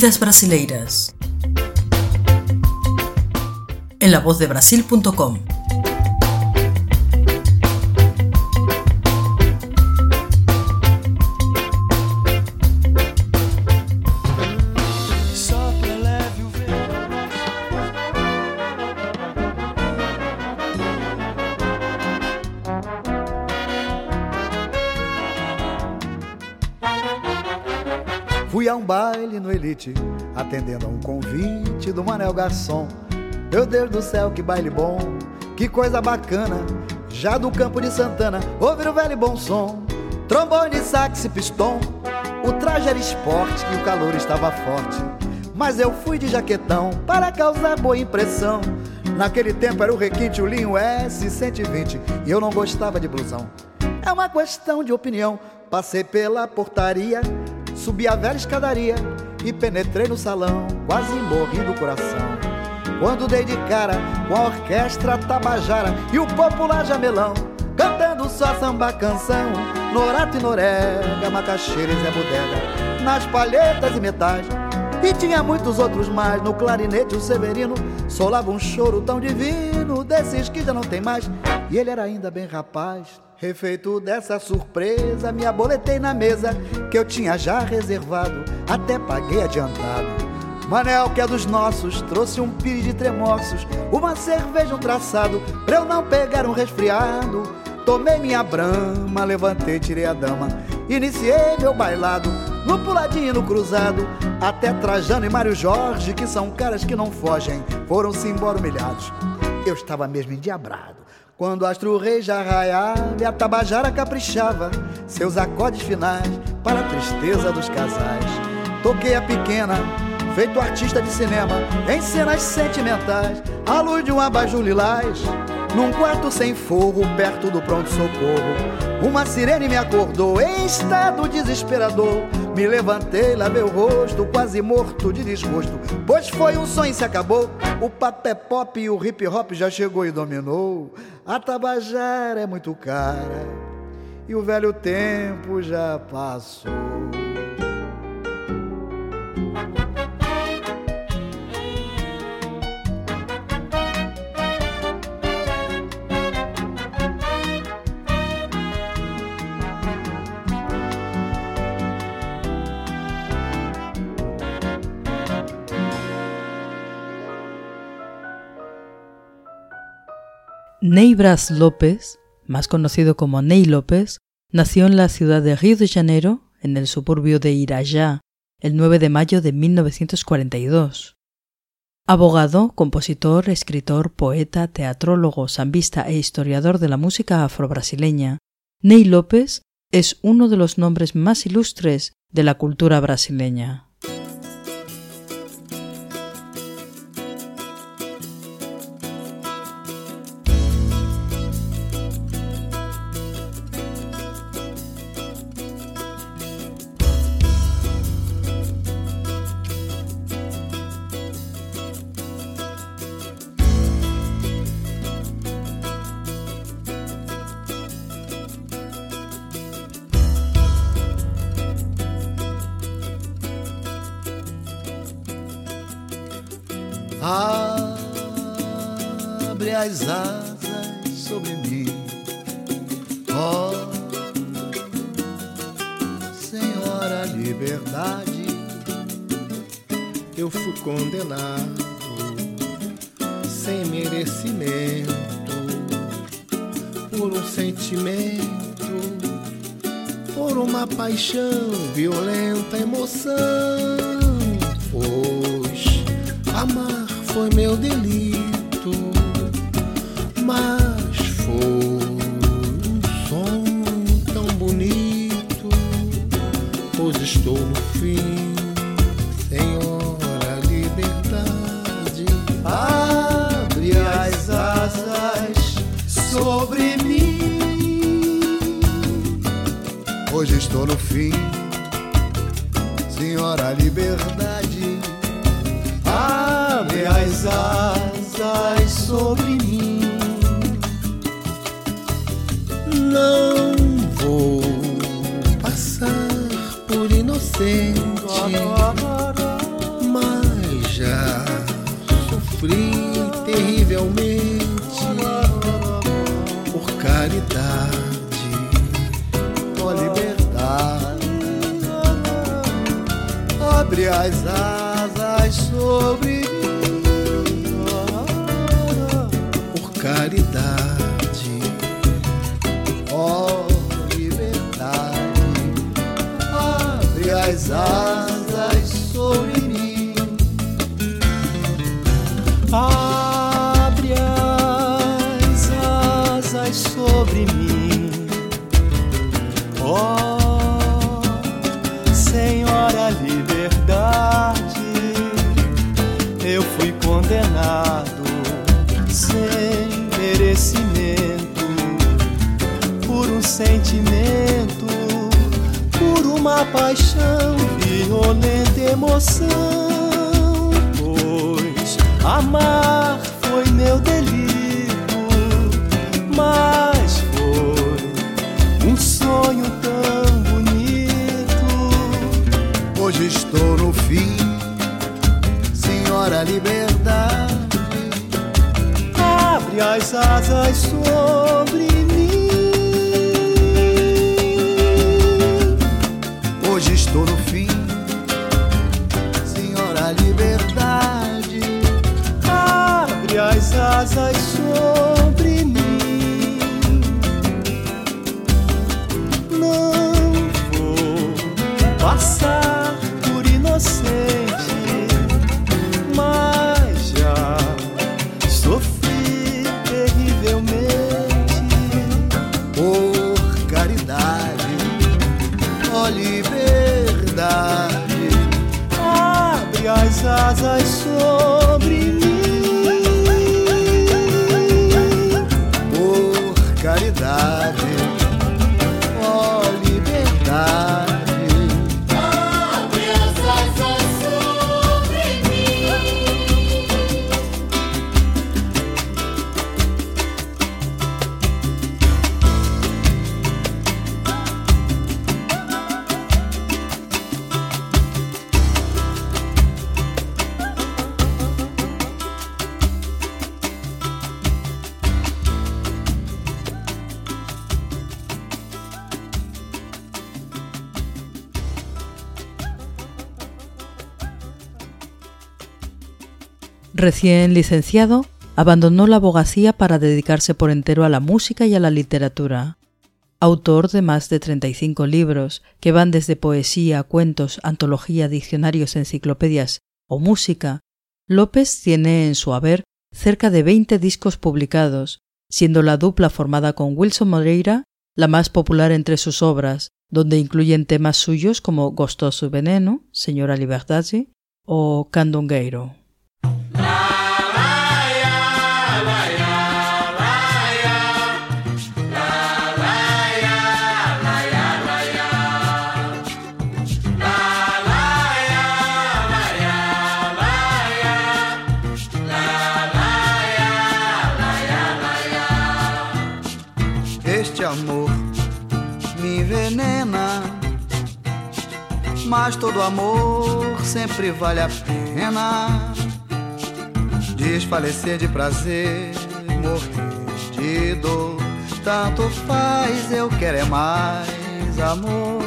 Vidas Brasileiras. En la voz de Brasil.com. Fui a um baile no Elite, atendendo a um convite do Manel Garçom. Meu Deus do céu, que baile bom, que coisa bacana. Já do campo de Santana, ouvir o velho bom som. Trombone, sax e pistão. O traje era esporte e o calor estava forte. Mas eu fui de jaquetão para causar boa impressão. Naquele tempo era o requinte, o linho S120 e eu não gostava de blusão. É uma questão de opinião. Passei pela portaria Subi a velha escadaria e penetrei no salão, quase morri do coração. Quando dei de cara com a orquestra tabajara e o popular jamelão, cantando só samba canção, Norato e Norega, Macaxeira e Zé Bodega, nas palhetas e metais. E tinha muitos outros mais, no clarinete o Severino solava um choro tão divino, desses que já não tem mais, e ele era ainda bem rapaz. Refeito dessa surpresa, me aboletei na mesa que eu tinha já reservado, até paguei adiantado. Manel, que é dos nossos, trouxe um pires de tremossos, uma cerveja, um traçado, pra eu não pegar um resfriado. Tomei minha brama, levantei, tirei a dama, iniciei meu bailado, no puladinho cruzado, até Trajano e Mário Jorge, que são caras que não fogem, foram-se embora humilhados. Eu estava mesmo endiabrado. Quando o astro rei já raiava e a tabajara caprichava seus acordes finais para a tristeza dos casais. Toquei a pequena, feito artista de cinema, em cenas sentimentais, à luz de um abajur lilás, num quarto sem forro, perto do pronto-socorro. Uma sirene me acordou em estado desesperador. Me levantei, lavei o rosto, quase morto de desgosto. Pois foi um sonho e se acabou. O papé pop e o hip hop já chegou e dominou. A tabajara é muito cara e o velho tempo já passou. Ney Brás López, más conocido como Ney López, nació en la ciudad de Río de Janeiro, en el suburbio de Irajá, el 9 de mayo de 1942. Abogado, compositor, escritor, poeta, teatrólogo, sambista e historiador de la música afrobrasileña, Ney López es uno de los nombres más ilustres de la cultura brasileña. As asas sobre mim, oh, Senhora Liberdade. Eu fui condenado sem merecimento por um sentimento, por uma paixão, violenta emoção. Pois amar foi meu delito, estou no fim, Senhora Liberdade. Abre as asas sobre mim. Hoje estou no fim, Senhora Liberdade. Abre as asas sobre mim. Não por inocente. já sofri terrivelmente por caridade. Ó liberdade, abre as asas sobre mim. Por caridade, asas sobre mim. Abre paixão, violenta emoção. Pois amar foi meu delito, mas foi um sonho tão bonito. Hoje estou no fim, Senhora Liberdade. Abre as asas sobre estou no fim, Senhora Liberdade. Abre as asas sobre mim. Não vou passar por inocente, Recién licenciado, abandonó la abogacía para dedicarse por entero a la música y a la literatura. Autor de más de 35 libros, que van desde poesía, cuentos, antología, diccionarios, enciclopedias o música, López tiene en su haber cerca de 20 discos publicados, siendo la dupla formada con Wilson Moreira la más popular entre sus obras, donde incluyen temas suyos como Gostoso Veneno, Señora Liberdade o Candongueiro. Mas todo amor sempre vale a pena. Desfalecer de prazer, morrer de dor, tanto faz, eu quero é mais amor.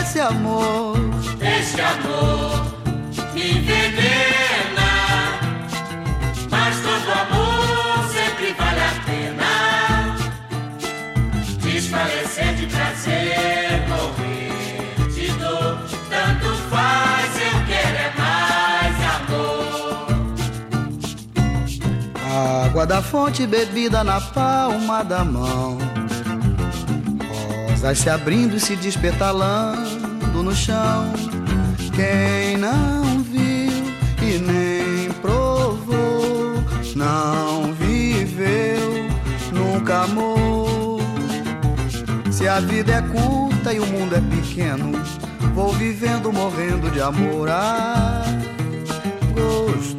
Esse amor, Esse amor me envenena, mas todo amor sempre vale a pena. Desfalecer de prazer, água da fonte bebida na palma da mão. Rosas se abrindo e se despetalando no chão. Quem não viu e nem provou, não viveu, nunca amou. Se a vida é curta e o mundo é pequeno, vou vivendo, morrendo de amor. Ah, gostoso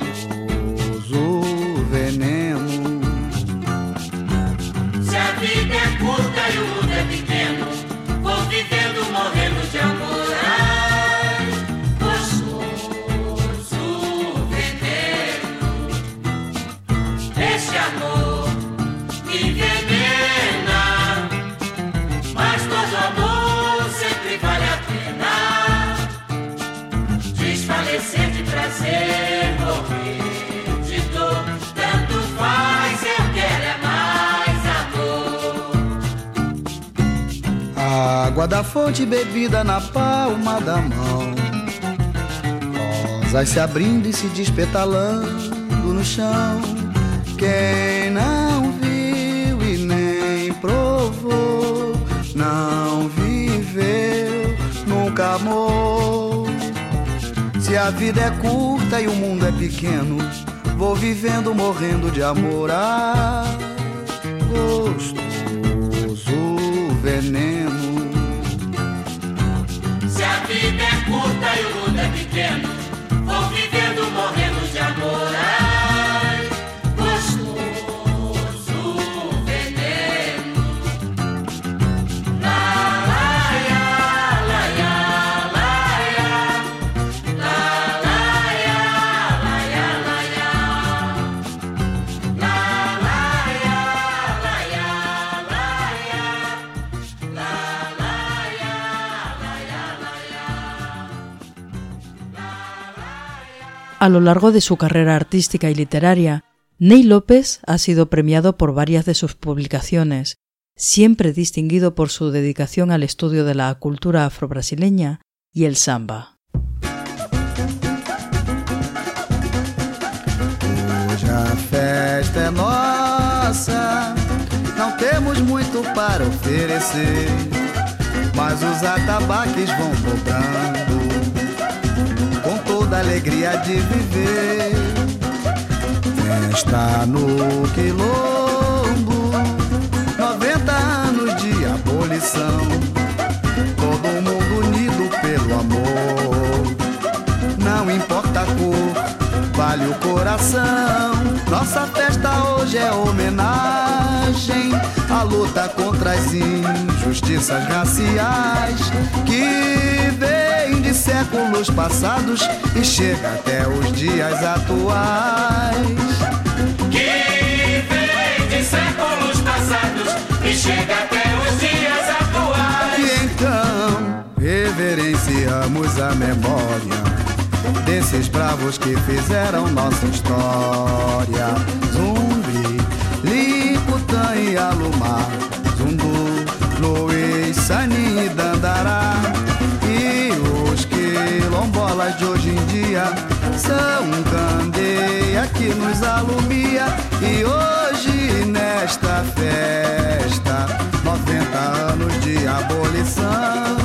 Água da fonte bebida na palma da mão. Rosas se abrindo e se despetalando no chão. Quem não viu e nem provou, não viveu, nunca amou. Se a vida é curta e o mundo é pequeno, vou vivendo, morrendo de amor. Ah, gostoso veneno. Vida é curta e o A lo largo de su carrera artística y literaria, Ney López ha sido premiado por varias de sus publicaciones, siempre distinguido por su dedicación al estudio de la cultura afrobrasileña y el samba. Para oferecer, mas os atabaques vão alegria de viver. Festa no quilombo, 90 anos de abolição, todo mundo unido pelo amor. Não importa a cor, vale o coração. Nossa festa hoje é homenagem à luta contra as injustiças raciais que vem séculos passados e chega até os dias atuais. que vem de séculos passados e chega até os dias atuais. E então reverenciamos a memória desses bravos que fizeram nossa história. Zumbi, Liputã e Alumar, Zundu, Luiz, Sani e Dandará. De hoje em dia são candeia que nos alumia. E hoje nesta festa, 90 anos de abolição.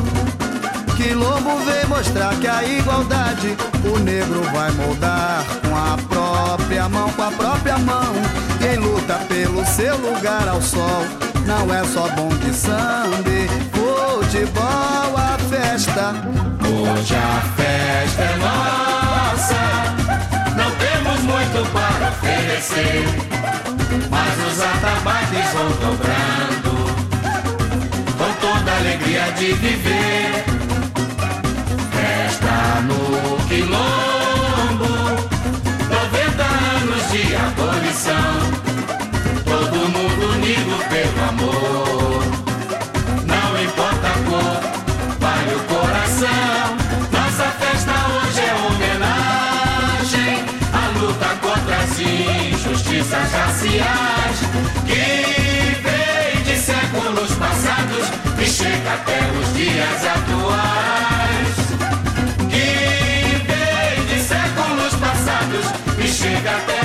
Quilombo vem mostrar que a igualdade o negro vai moldar com a própria mão, com a própria mão. Quem luta pelo seu lugar ao sol não é só bom de samba, futebol, a festa. Hoje a festa é nossa, não temos muito para oferecer, mas os atabaques vão dobrando, com toda a alegria de viver. Festa no quilombo, 90 anos de abolição, todo mundo unido pelo amor. Que vem de séculos passados e chega até os dias atuais. Que vem de séculos passados e chega até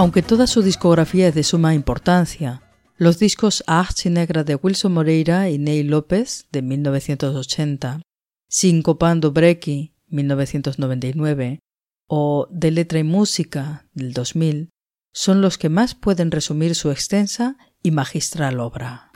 Aunque toda su discografía es de suma importancia, los discos Arte Negra de Wilson Moreira y Ney López de 1980, Sincopando Brecky 1999 o De Letra y Música del 2000 son los que más pueden resumir su extensa y magistral obra.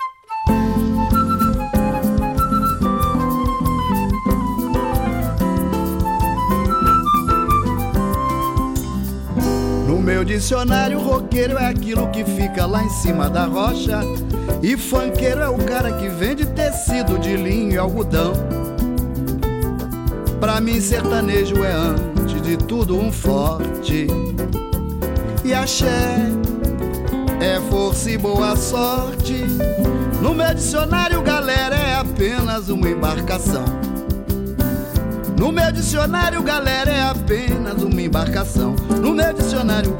Meu dicionário, roqueiro é aquilo que fica lá em cima da rocha. E funkeiro é o cara que vende tecido de linho e algodão. Pra mim, sertanejo é antes de tudo um forte. E axé é força e boa sorte. No meu dicionário, galera, é apenas uma embarcação. No meu dicionário, galera, é apenas uma embarcação. No meu dicionário,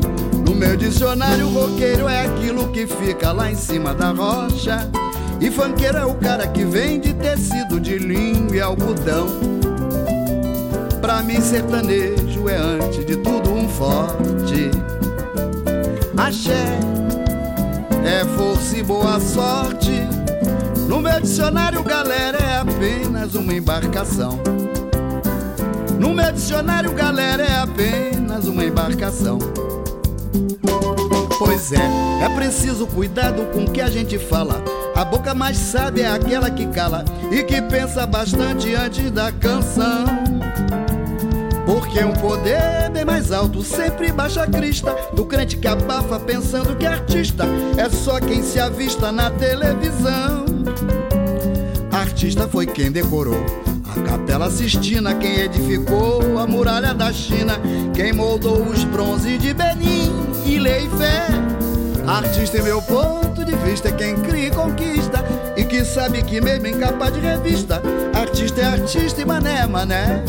no meu dicionário, roqueiro é aquilo que fica lá em cima da rocha. E fanqueiro é o cara que vende tecido de linho e algodão. Pra mim, sertanejo é antes de tudo um forte. Axé é força e boa sorte. No meu dicionário, galera, é apenas uma embarcação. No meu dicionário, galera, é apenas uma embarcação. Pois é, é preciso cuidado com o que a gente fala. A boca mais sábia é aquela que cala e que pensa bastante antes da canção. Porque um poder bem mais alto sempre baixa a crista do crente que abafa pensando que artista é só quem se avista na televisão. Artista foi quem decorou a Capela Sistina, quem edificou a muralha da China, quem moldou os bronzes de Benin e Lei Fé. Artista, em meu ponto de vista, é quem cria e conquista e que sabe que mesmo em capa de revista, artista é artista e mané é mané.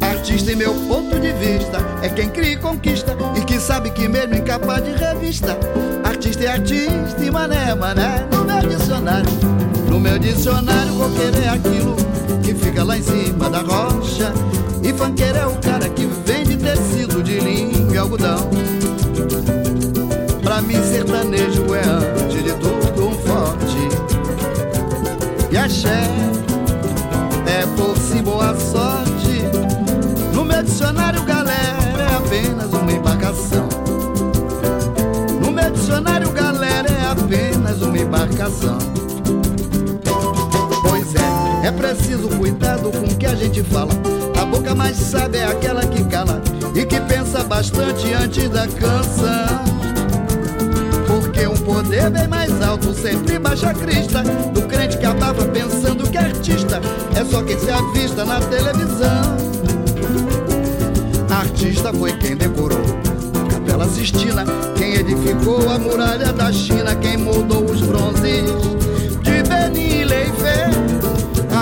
Artista, em meu ponto de vista, é quem cria e conquista e que sabe que mesmo em capa de revista, artista é artista e mané é mané. No meu dicionário, no meu dicionário, roqueiro é aquilo que fica lá em cima da rocha. E fanqueiro é o cara que vende tecido de linho e algodão. Pra mim, sertanejo é antes de tudo um forte. E axé é força e boa sorte. No meu dicionário, galera, é apenas uma embarcação. No meu dicionário, galera, é apenas uma embarcação. É, preciso cuidado com o que a gente fala. A boca mais sábia é aquela que cala e que pensa bastante antes da canção. Porque um poder bem mais alto sempre baixa a crista do crente que abafa pensando que artista é só quem se avista na televisão. Artista foi quem decorou a Capela Sistina, quem edificou a muralha da China, quem moldou os bronzes de Benin e Leifé.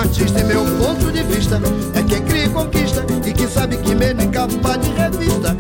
Artista, em meu ponto de vista, é quem cria e conquista e que sabe que mesmo em capa de revista,